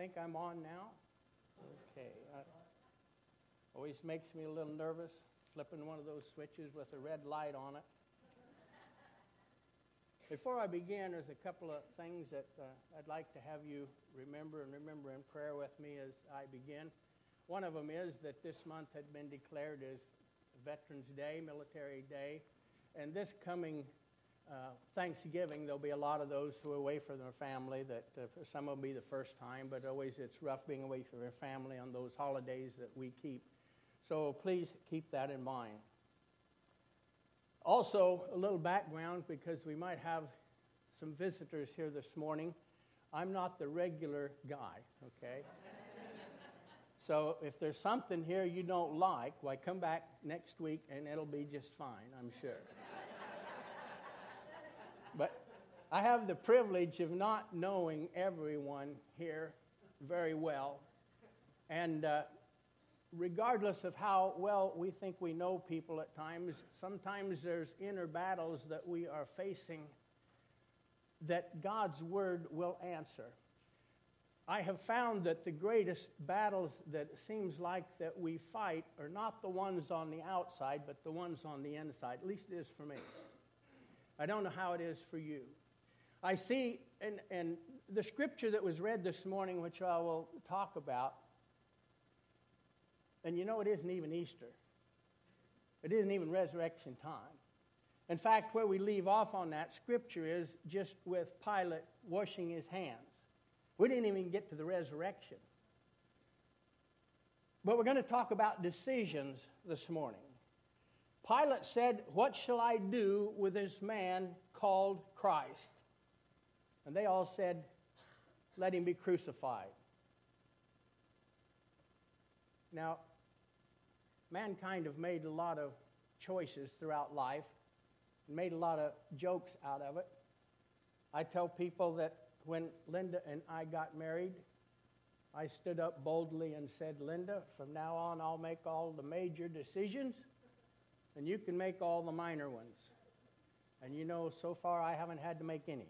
think I'm on now? Okay. Always makes me a little nervous flipping one of those switches with a red light on it. Before I begin, there's a couple of things that uh, I'd like to have you remember and remember in prayer with me as I begin. One of them is that this month had been declared as Veterans Day, Military Day, and this coming uh, Thanksgiving, there'll be a lot of those who are away from their family. That uh, some will be the first time, but always it's rough being away from their family on those holidays that we keep. So please keep that in mind. Also, a little background because we might have some visitors here this morning. I'm not the regular guy, okay? so if there's something here you don't like, why come back next week and it'll be just fine, I'm sure. But I have the privilege of not knowing everyone here very well. And uh, regardless of how well we think we know people at times, sometimes there's inner battles that we are facing that God's word will answer. I have found that the greatest battles that it seems like that we fight are not the ones on the outside, but the ones on the inside. At least it is for me. I don't know how it is for you. I see, and, and the scripture that was read this morning, which I will talk about, and you know, it isn't even Easter. It isn't even resurrection time. In fact, where we leave off on that scripture is just with Pilate washing his hands. We didn't even get to the resurrection. But we're going to talk about decisions this morning. Pilate said, What shall I do with this man called Christ? And they all said, Let him be crucified. Now, mankind have made a lot of choices throughout life and made a lot of jokes out of it. I tell people that when Linda and I got married, I stood up boldly and said, Linda, from now on I'll make all the major decisions and you can make all the minor ones. And you know, so far I haven't had to make any.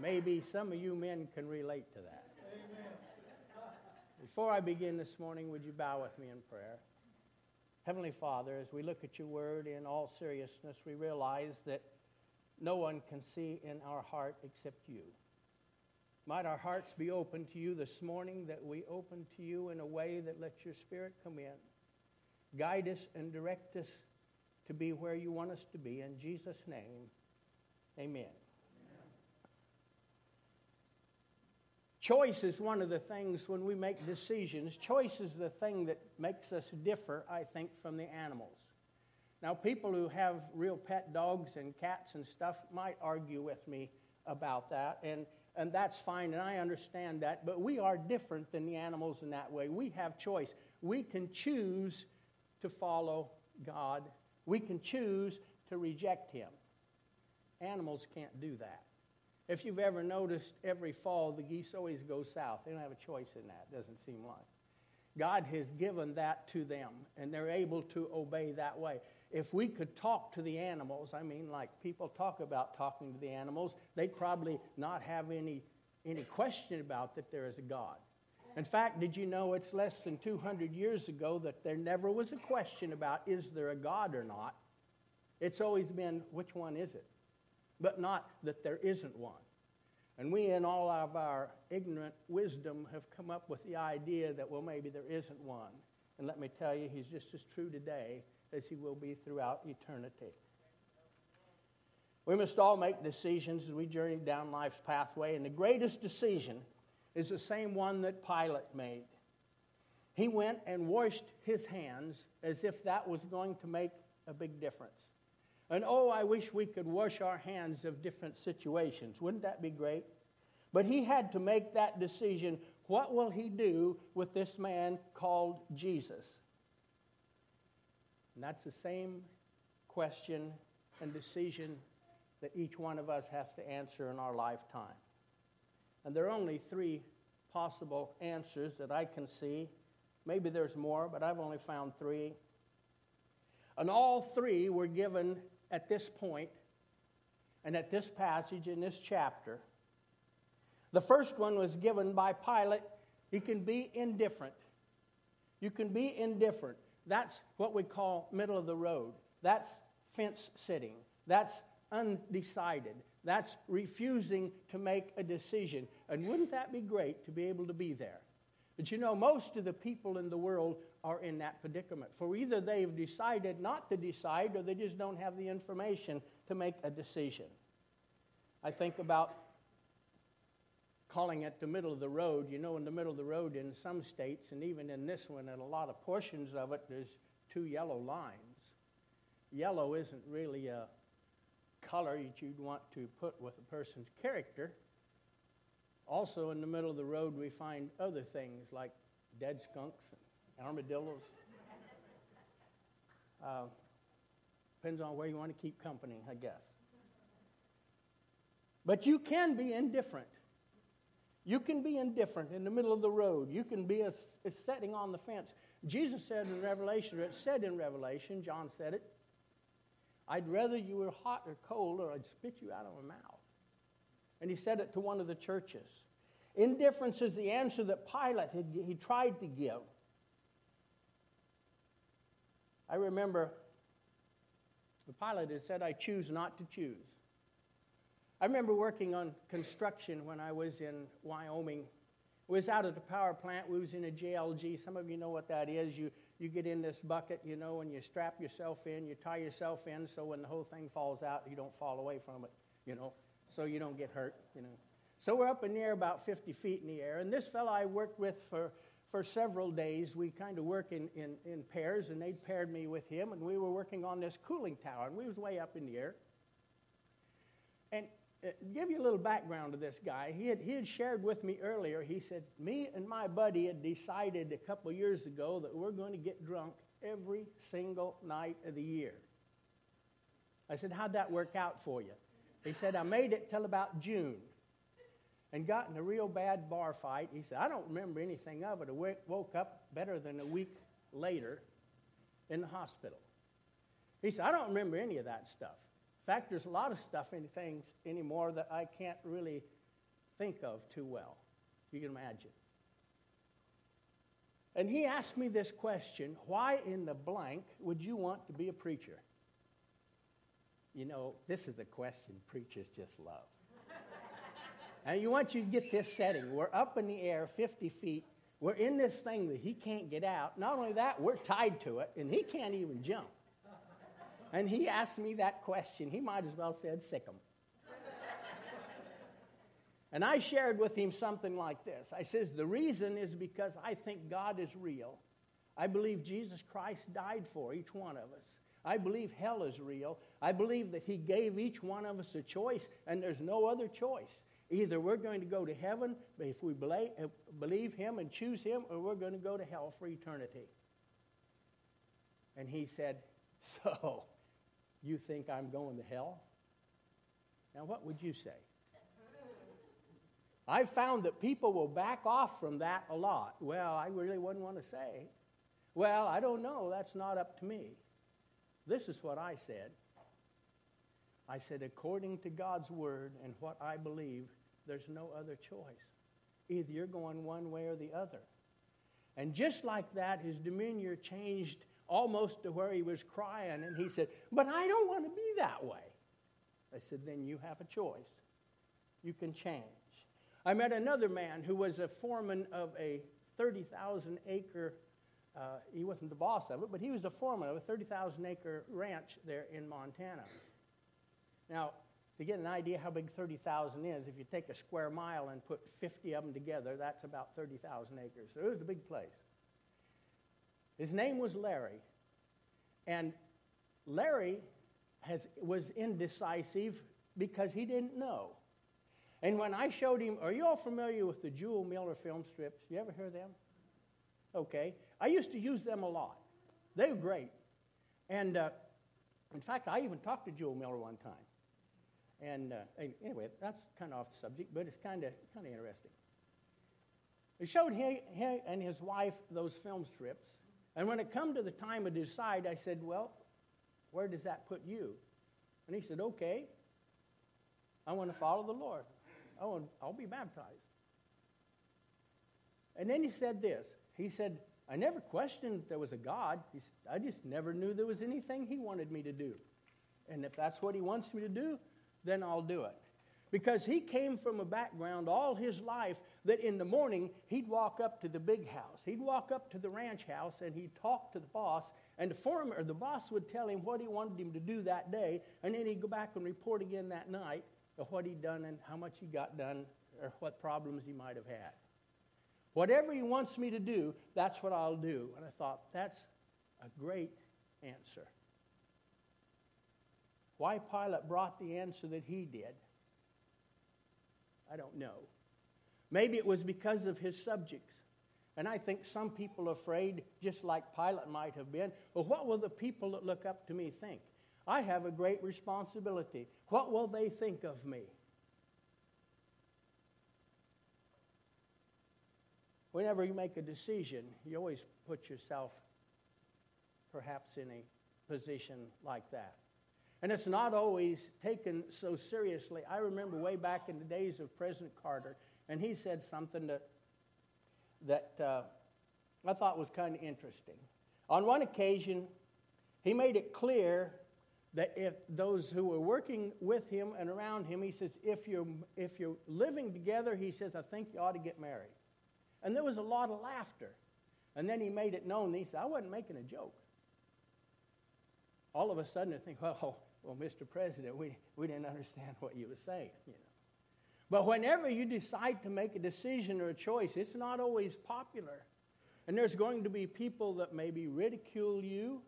Maybe some of you men can relate to that. Amen. Before I begin this morning, would you bow with me in prayer? Heavenly Father, as we look at your word in all seriousness, we realize that no one can see in our heart except you. Might our hearts be open to you this morning, that we open to you in a way that lets your Spirit come in. Guide us and direct us to be where you want us to be. In Jesus' name, amen. Choice is one of the things when we make decisions. Choice is the thing that makes us differ, I think, from the animals. Now, people who have real pet dogs and cats and stuff might argue with me about that. And and that's fine, and I understand that. But we are different than the animals in that way. We have choice. We can choose to follow God, we can choose to reject Him. Animals can't do that. If you've ever noticed, every fall the geese always go south. They don't have a choice in that, doesn't seem like. God has given that to them, and they're able to obey that way if we could talk to the animals, I mean, like people talk about talking to the animals, they'd probably not have any, any question about that there is a God. In fact, did you know it's less than 200 years ago that there never was a question about is there a God or not? It's always been which one is it? But not that there isn't one. And we, in all of our ignorant wisdom, have come up with the idea that, well, maybe there isn't one. And let me tell you, he's just as true today as he will be throughout eternity. We must all make decisions as we journey down life's pathway, and the greatest decision is the same one that Pilate made. He went and washed his hands as if that was going to make a big difference. And oh, I wish we could wash our hands of different situations. Wouldn't that be great? But he had to make that decision. What will he do with this man called Jesus? And that's the same question and decision that each one of us has to answer in our lifetime. And there are only three possible answers that I can see. Maybe there's more, but I've only found three. And all three were given at this point and at this passage in this chapter. The first one was given by Pilate. You can be indifferent. You can be indifferent. That's what we call middle of the road. That's fence sitting. That's undecided. That's refusing to make a decision. And wouldn't that be great to be able to be there? But you know, most of the people in the world are in that predicament. For either they've decided not to decide or they just don't have the information to make a decision. I think about calling it the middle of the road. You know, in the middle of the road in some states, and even in this one, in a lot of portions of it, there's two yellow lines. Yellow isn't really a color that you'd want to put with a person's character. Also, in the middle of the road, we find other things like dead skunks and armadillos. Uh, depends on where you want to keep company, I guess. But you can be indifferent. You can be indifferent in the middle of the road. You can be a, a setting on the fence. Jesus said in Revelation, or it said in Revelation, John said it, I'd rather you were hot or cold, or I'd spit you out of my mouth. And he said it to one of the churches. Indifference is the answer that Pilate had, he tried to give. I remember the Pilate had said, I choose not to choose. I remember working on construction when I was in Wyoming. We was out at the power plant. We was in a JLG. Some of you know what that is. You, you get in this bucket, you know, and you strap yourself in. You tie yourself in so when the whole thing falls out, you don't fall away from it, you know, so you don't get hurt, you know. So we're up in the air about 50 feet in the air. And this fellow I worked with for, for several days, we kind of work in, in, in pairs, and they paired me with him, and we were working on this cooling tower, and we was way up in the air. And Uh, give you a little background to this guy. He had, he had shared with me earlier, he said, Me and my buddy had decided a couple years ago that we're going to get drunk every single night of the year. I said, How'd that work out for you? He said, I made it till about June and got in a real bad bar fight. He said, I don't remember anything of it. I woke up better than a week later in the hospital. He said, I don't remember any of that stuff fact, there's a lot of stuff in things anymore that I can't really think of too well. You can imagine. And he asked me this question why in the blank would you want to be a preacher? You know, this is a question preachers just love. and you want you to get this setting. We're up in the air 50 feet. We're in this thing that he can't get out. Not only that, we're tied to it, and he can't even jump. And he asked me that question. He might as well said, sick him. and I shared with him something like this. I says, the reason is because I think God is real. I believe Jesus Christ died for each one of us. I believe hell is real. I believe that he gave each one of us a choice, and there's no other choice. Either we're going to go to heaven if we uh, believe him and choose him, or we're going to go to hell for eternity. And he said, So, you think I'm going to hell? Now, what would you say? I've found that people will back off from that a lot. Well, I really wouldn't want to say. Well, I don't know. That's not up to me. This is what I said. I said, according to God's word and what I believe, there's no other choice. Either you're going one way or the other. And just like that, his demeanor changed almost to where he was crying. And he said, But I don't want to be that way. I said, Then you have a choice. You can change. I met another man who was a foreman of a 30,000 acre, uh, he wasn't the boss of it, but he was a foreman of a 30,000 acre ranch there in Montana. Now, to get an idea how big 30,000 is, if you take a square mile and put 50 of them together, that's about 30,000 acres. So it was a big place. His name was Larry. And Larry has, was indecisive because he didn't know. And when I showed him, are you all familiar with the Jule Miller film strips? You ever hear them? Okay. I used to use them a lot. They were great. And uh, in fact, I even talked to Jule Miller one time. And uh, anyway, that's kind of off the subject, but it's kind of kind of interesting. He showed him, him and his wife those film strips, and when it come to the time to decide, I said, Well, where does that put you? And he said, Okay. I want to follow the Lord. Want, I'll be baptized. And then he said this. He said, I never questioned there was a God. Said, I just never knew there was anything he wanted me to do. And if that's what he wants me to do, then I'll do it. Because he came from a background all his life that in the morning he'd walk up to the big house. He'd walk up to the ranch house and he'd talk to the boss. And the foreman or the boss would tell him what he wanted him to do that day. And then he'd go back and report again that night of what he'd done and how much he got done or what problems he might have had. Whatever he wants me to do, that's what I'll do. And I thought, that's a great answer. Why Pilate brought the answer that he did, I don't know. Maybe it was because of his subjects. And I think some people are afraid, just like Pilate might have been, well, what will the people that look up to me think? I have a great responsibility. What will they think of me? Whenever you make a decision, you always put yourself perhaps in a position like that. And it's not always taken so seriously. I remember way back in the days of President Carter, and he said something that, that uh, I thought was kind of interesting. On one occasion, he made it clear that if those who were working with him and around him, he says, if you're, if you're living together, he says, I think you ought to get married. And there was a lot of laughter. And then he made it known, he said, I wasn't making a joke. All of a sudden, I think, well, well, Mr. President, we, we didn't understand what you were saying, you know. But whenever you decide to make a decision or a choice, it's not always popular. And there's going to be people that maybe ridicule you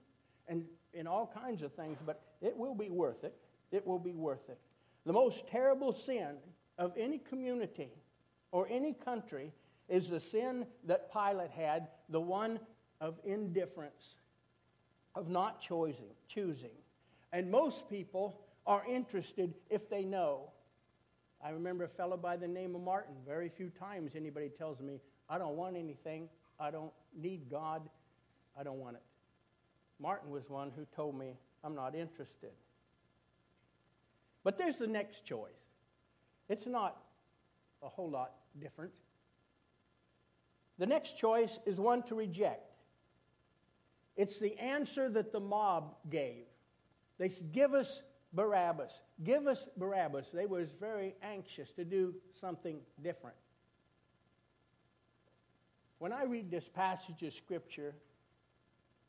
and in all kinds of things, but it will be worth it. It will be worth it. The most terrible sin of any community or any country is the sin that Pilate had, the one of indifference, of not choosing. choosing. And most people are interested if they know. I remember a fellow by the name of Martin. Very few times anybody tells me, I don't want anything. I don't need God. I don't want it. Martin was one who told me, I'm not interested. But there's the next choice. It's not a whole lot different. The next choice is one to reject. It's the answer that the mob gave. They said, Give us Barabbas. Give us Barabbas. They was very anxious to do something different. When I read this passage of Scripture,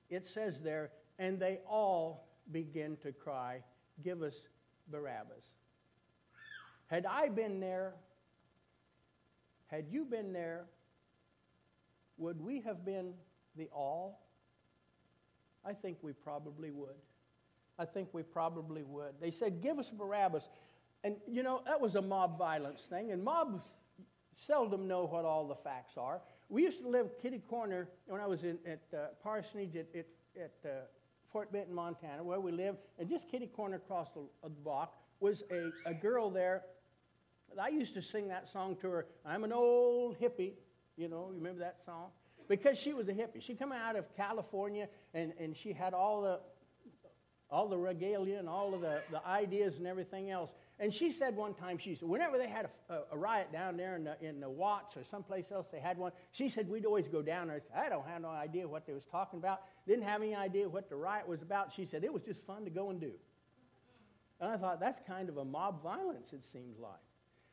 it says there, and they all begin to cry, Give us Barabbas. Had I been there, had you been there, would we have been the all? I think we probably would. I think we probably would. They said, Give us Barabbas. And, you know, that was a mob violence thing, and mobs seldom know what all the facts are. We used to live kitty corner when I was in, at uh, Parsonage at, at, at uh, Fort Benton, Montana, where we lived, and just kitty corner across the, the block was a, a girl there. I used to sing that song to her. I'm an old hippie. You know, remember that song? Because she was a hippie. She come out of California, and, and she had all the all the regalia and all of the, the ideas and everything else. And she said one time, she said, whenever they had a, a, a riot down there in the, in the Watts or someplace else, they had one, she said, we'd always go down there. I said, I don't have no idea what they was talking about. Didn't have any idea what the riot was about. She said, it was just fun to go and do. And I thought, that's kind of a mob violence, it seems like.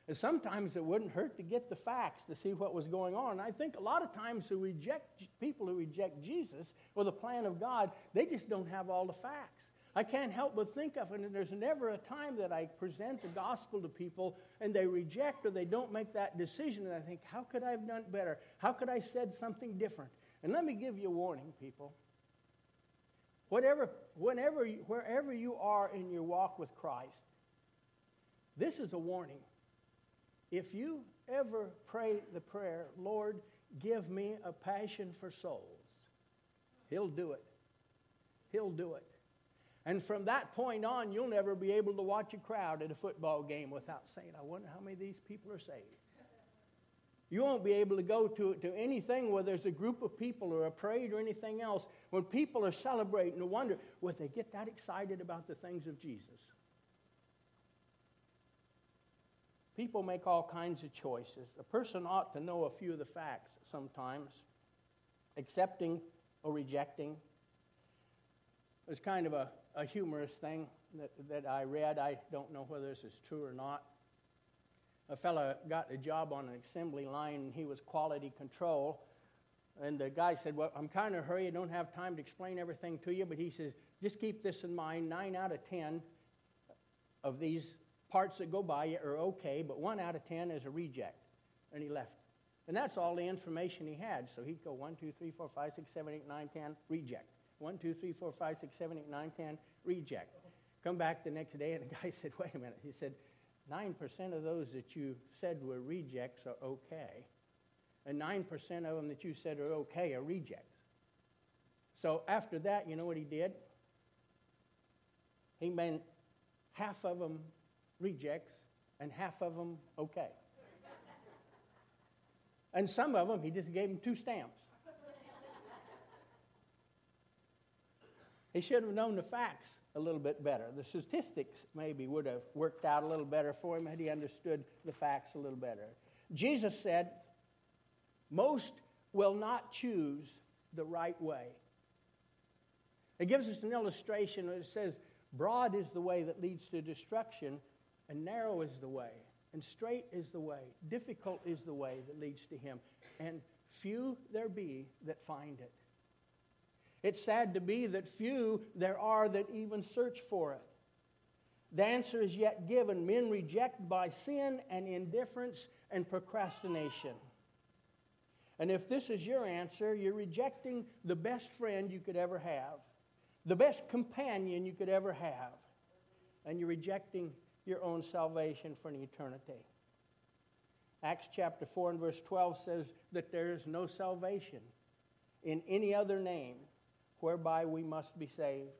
And sometimes it wouldn't hurt to get the facts to see what was going on. And I think a lot of times who reject people who reject Jesus or the plan of God, they just don't have all the facts. I can't help but think of it, and there's never a time that I present the gospel to people and they reject or they don't make that decision, and I think, how could I have done better? How could I said something different? And let me give you a warning, people. Whatever, whenever, wherever you are in your walk with Christ, this is a warning. If you ever pray the prayer, Lord, give me a passion for souls, He'll do it. He'll do it. And from that point on, you'll never be able to watch a crowd at a football game without saying, I wonder how many of these people are saved. You won't be able to go to, to anything where there's a group of people or a parade or anything else when people are celebrating and wonder, would they get that excited about the things of Jesus? People make all kinds of choices. A person ought to know a few of the facts sometimes, accepting or rejecting. It kind of a, a humorous thing that, that I read. I don't know whether this is true or not. A fellow got a job on an assembly line, and he was quality control. And the guy said, Well, I'm kind of hurry. I don't have time to explain everything to you. But he says, Just keep this in mind. Nine out of ten of these parts that go by you are okay, but one out of ten is a reject. And he left. And that's all the information he had. So he'd go 1, 2, 3, 4, 5, 6, 7, 8, 9, 10, reject. 1, 2, 3, 4, 5, 6, 7, 8, 9, 10, reject. Come back the next day, and the guy said, Wait a minute. He said, 9% of those that you said were rejects are okay, and 9% of them that you said are okay are rejects. So after that, you know what he did? He meant half of them rejects and half of them okay. and some of them, he just gave them two stamps. He should have known the facts a little bit better. The statistics maybe would have worked out a little better for him had he understood the facts a little better. Jesus said, Most will not choose the right way. It gives us an illustration. It says, Broad is the way that leads to destruction, and narrow is the way, and straight is the way, difficult is the way that leads to him, and few there be that find it. It's sad to be that few there are that even search for it. The answer is yet given. Men reject by sin and indifference and procrastination. And if this is your answer, you're rejecting the best friend you could ever have, the best companion you could ever have, and you're rejecting your own salvation for an eternity. Acts chapter 4 and verse 12 says that there is no salvation in any other name whereby we must be saved.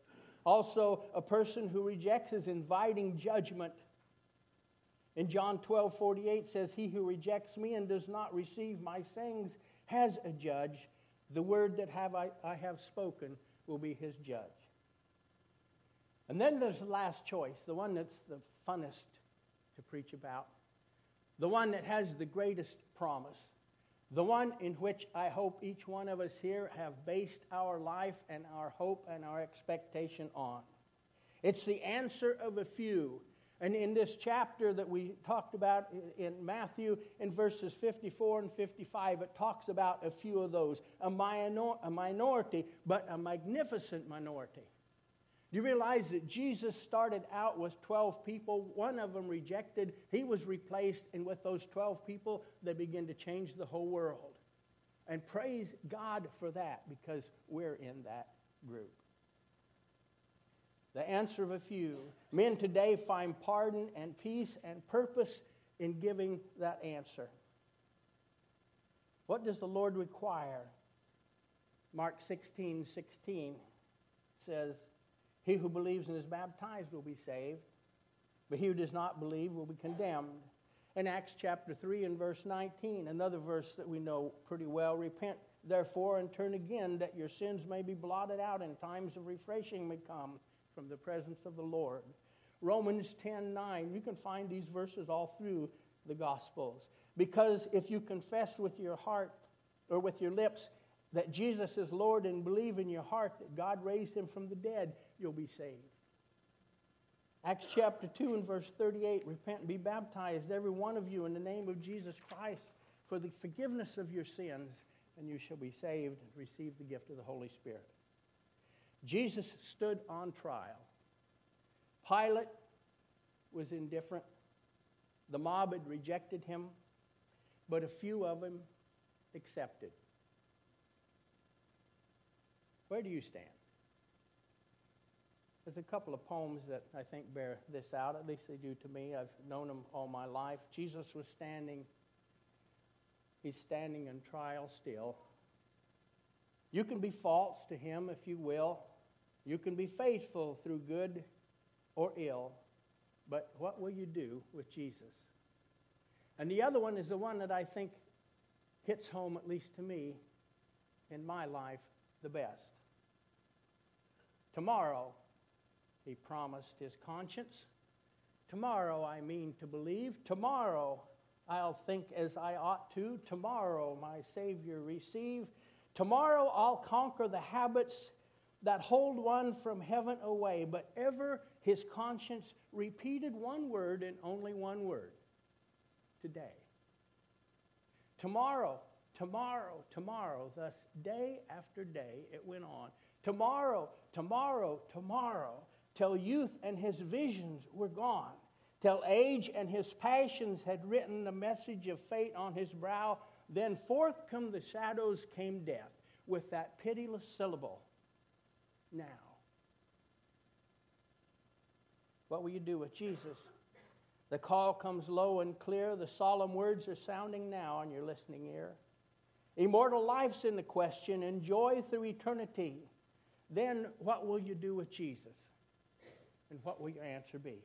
Also, a person who rejects is inviting judgment. In John 12 48 says, He who rejects me and does not receive my sayings has a judge. The word that have I, I have spoken will be his judge. And then there's the last choice, the one that's the funnest to preach about, the one that has the greatest promise the one in which I hope each one of us here have based our life and our hope and our expectation on. It's the answer of a few. And in this chapter that we talked about in Matthew, in verses 54 and 55, it talks about a few of those. A, minor, a minority, but a magnificent minority. Do you realize that Jesus started out with 12 people? One of them rejected. He was replaced, and with those 12 people, they began to change the whole world. And praise God for that because we're in that group. The answer of a few. Men today find pardon and peace and purpose in giving that answer. What does the Lord require? Mark 16 16 says, he who believes and is baptized will be saved, but he who does not believe will be condemned. In Acts chapter 3 and verse 19, another verse that we know pretty well repent therefore and turn again that your sins may be blotted out and times of refreshing may come from the presence of the Lord. Romans 10 9, you can find these verses all through the Gospels. Because if you confess with your heart or with your lips that Jesus is Lord and believe in your heart that God raised him from the dead, you'll be saved. Acts chapter 2 and verse 38 Repent and be baptized, every one of you, in the name of Jesus Christ for the forgiveness of your sins, and you shall be saved and receive the gift of the Holy Spirit. Jesus stood on trial. Pilate was indifferent. The mob had rejected him, but a few of them accepted. Where do you stand? There's a couple of poems that I think bear this out. At least they do to me. I've known them all my life. Jesus was standing, he's standing in trial still. You can be false to him if you will. You can be faithful through good or ill. But what will you do with Jesus? And the other one is the one that I think hits home, at least to me, in my life, the best. Tomorrow, he promised his conscience Tomorrow I mean to believe. Tomorrow I'll think as I ought to. Tomorrow my Savior receive. Tomorrow I'll conquer the habits that hold one from heaven away. But ever his conscience repeated one word and only one word today. Tomorrow, tomorrow, tomorrow. Thus, day after day, it went on. Tomorrow, tomorrow, tomorrow, till youth and his visions were gone, till age and his passions had written the message of fate on his brow. Then forth come the shadows, came death, with that pitiless syllable, now. What will you do with Jesus? The call comes low and clear. The solemn words are sounding now on your listening ear. Immortal life's in the question, and joy through eternity. Then what will you do with Jesus? And what will your answer be?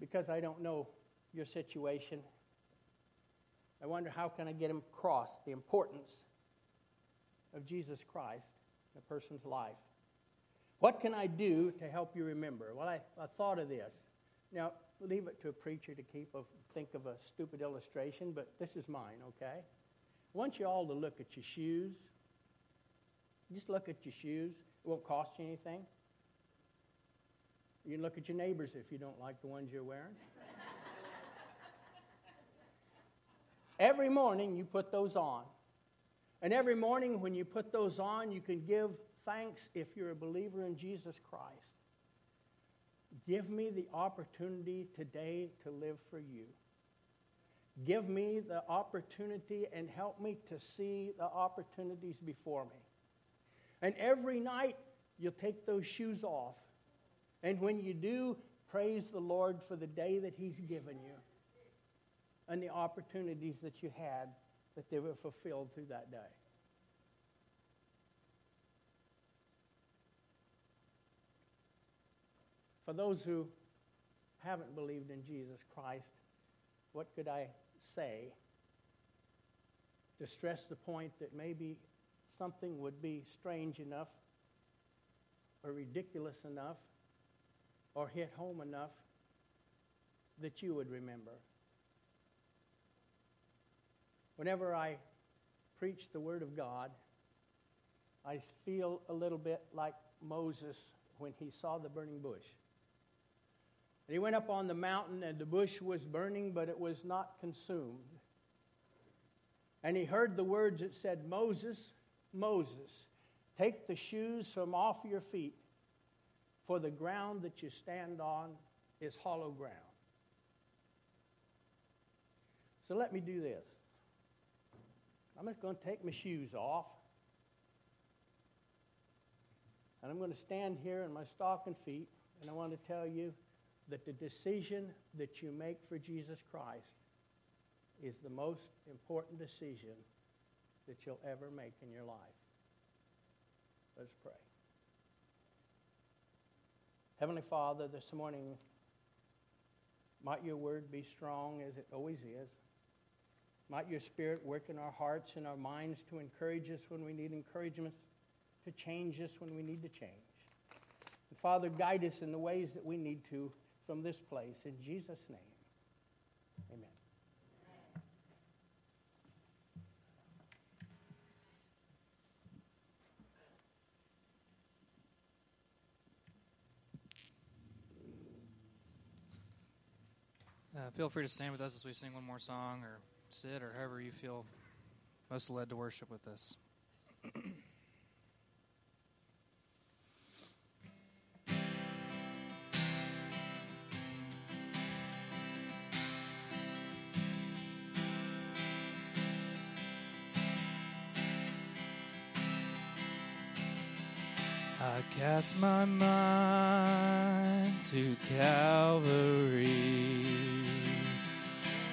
Because I don't know your situation, I wonder how can I get him across the importance of Jesus Christ in a person's life. What can I do to help you remember? Well, I, I thought of this. Now, leave it to a preacher to keep a, think of a stupid illustration, but this is mine, okay? I want you all to look at your shoes. Just look at your shoes. It won't cost you anything. You can look at your neighbors if you don't like the ones you're wearing. every morning you put those on. And every morning when you put those on, you can give thanks if you're a believer in Jesus Christ. Give me the opportunity today to live for you. Give me the opportunity and help me to see the opportunities before me. And every night, you'll take those shoes off. And when you do, praise the Lord for the day that He's given you and the opportunities that you had that they were fulfilled through that day. For those who haven't believed in Jesus Christ, what could I say to stress the point that maybe something would be strange enough or ridiculous enough or hit home enough that you would remember? Whenever I preach the Word of God, I feel a little bit like Moses when he saw the burning bush. And he went up on the mountain, and the bush was burning, but it was not consumed. And he heard the words that said, Moses, Moses, take the shoes from off your feet, for the ground that you stand on is hollow ground. So let me do this. I'm just going to take my shoes off. And I'm going to stand here in my stocking feet, and I want to tell you that the decision that you make for Jesus Christ is the most important decision that you'll ever make in your life. Let's pray. Heavenly Father, this morning, might your word be strong as it always is. Might your spirit work in our hearts and our minds to encourage us when we need encouragement, to change us when we need to change. And Father, guide us in the ways that we need to from this place. In Jesus' name, amen. Uh, feel free to stand with us as we sing one more song or sit or however you feel most led to worship with us. I cast my mind to Calvary,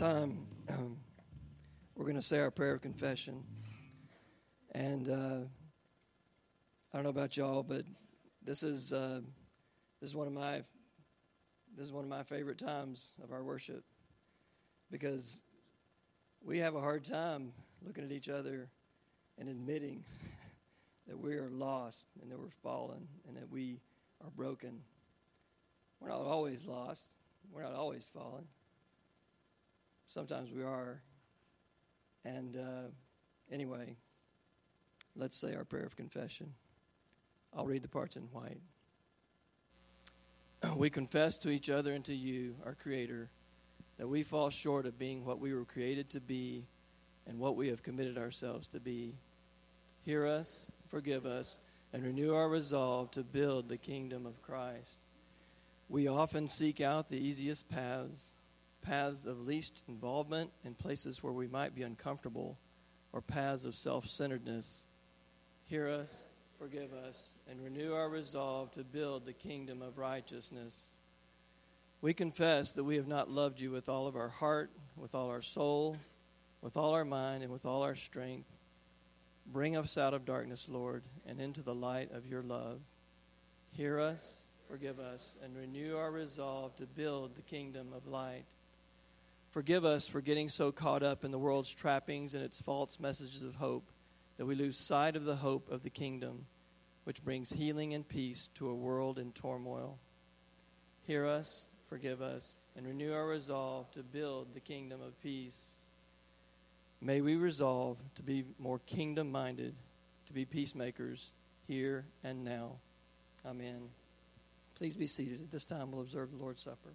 time, um, we're going to say our prayer of confession. And uh, I don't know about y'all, but this is uh, this is one of my this is one of my favorite times of our worship because we have a hard time looking at each other and admitting that we are lost and that we're fallen and that we are broken. We're not always lost. We're not always fallen. Sometimes we are. And uh, anyway, let's say our prayer of confession. I'll read the parts in white. We confess to each other and to you, our Creator, that we fall short of being what we were created to be and what we have committed ourselves to be. Hear us, forgive us, and renew our resolve to build the kingdom of Christ. We often seek out the easiest paths, paths of least involvement in places where we might be uncomfortable, or paths of self centeredness. Hear us, forgive us, and renew our resolve to build the kingdom of righteousness. We confess that we have not loved you with all of our heart, with all our soul, with all our mind, and with all our strength. Bring us out of darkness, Lord, and into the light of your love. Hear us, forgive us, and renew our resolve to build the kingdom of light. Forgive us for getting so caught up in the world's trappings and its false messages of hope that we lose sight of the hope of the kingdom, which brings healing and peace to a world in turmoil. Hear us, forgive us, and renew our resolve to build the kingdom of peace. May we resolve to be more kingdom minded, to be peacemakers here and now. Amen. Please be seated. At this time, we'll observe the Lord's Supper.